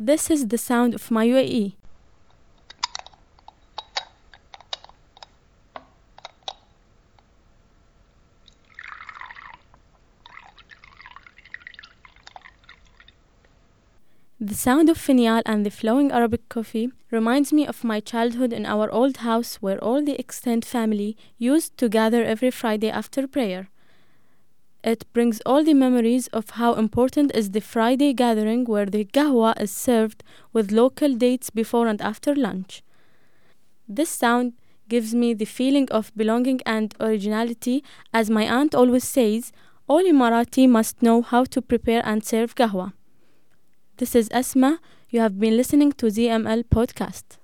This is the sound of my UAE. The sound of finial and the flowing Arabic coffee reminds me of my childhood in our old house where all the extended family used to gather every Friday after prayer. It brings all the memories of how important is the Friday gathering where the qahwa is served with local dates before and after lunch. This sound gives me the feeling of belonging and originality as my aunt always says, all Emirati must know how to prepare and serve qahwa. This is Asma. You have been listening to ZML podcast.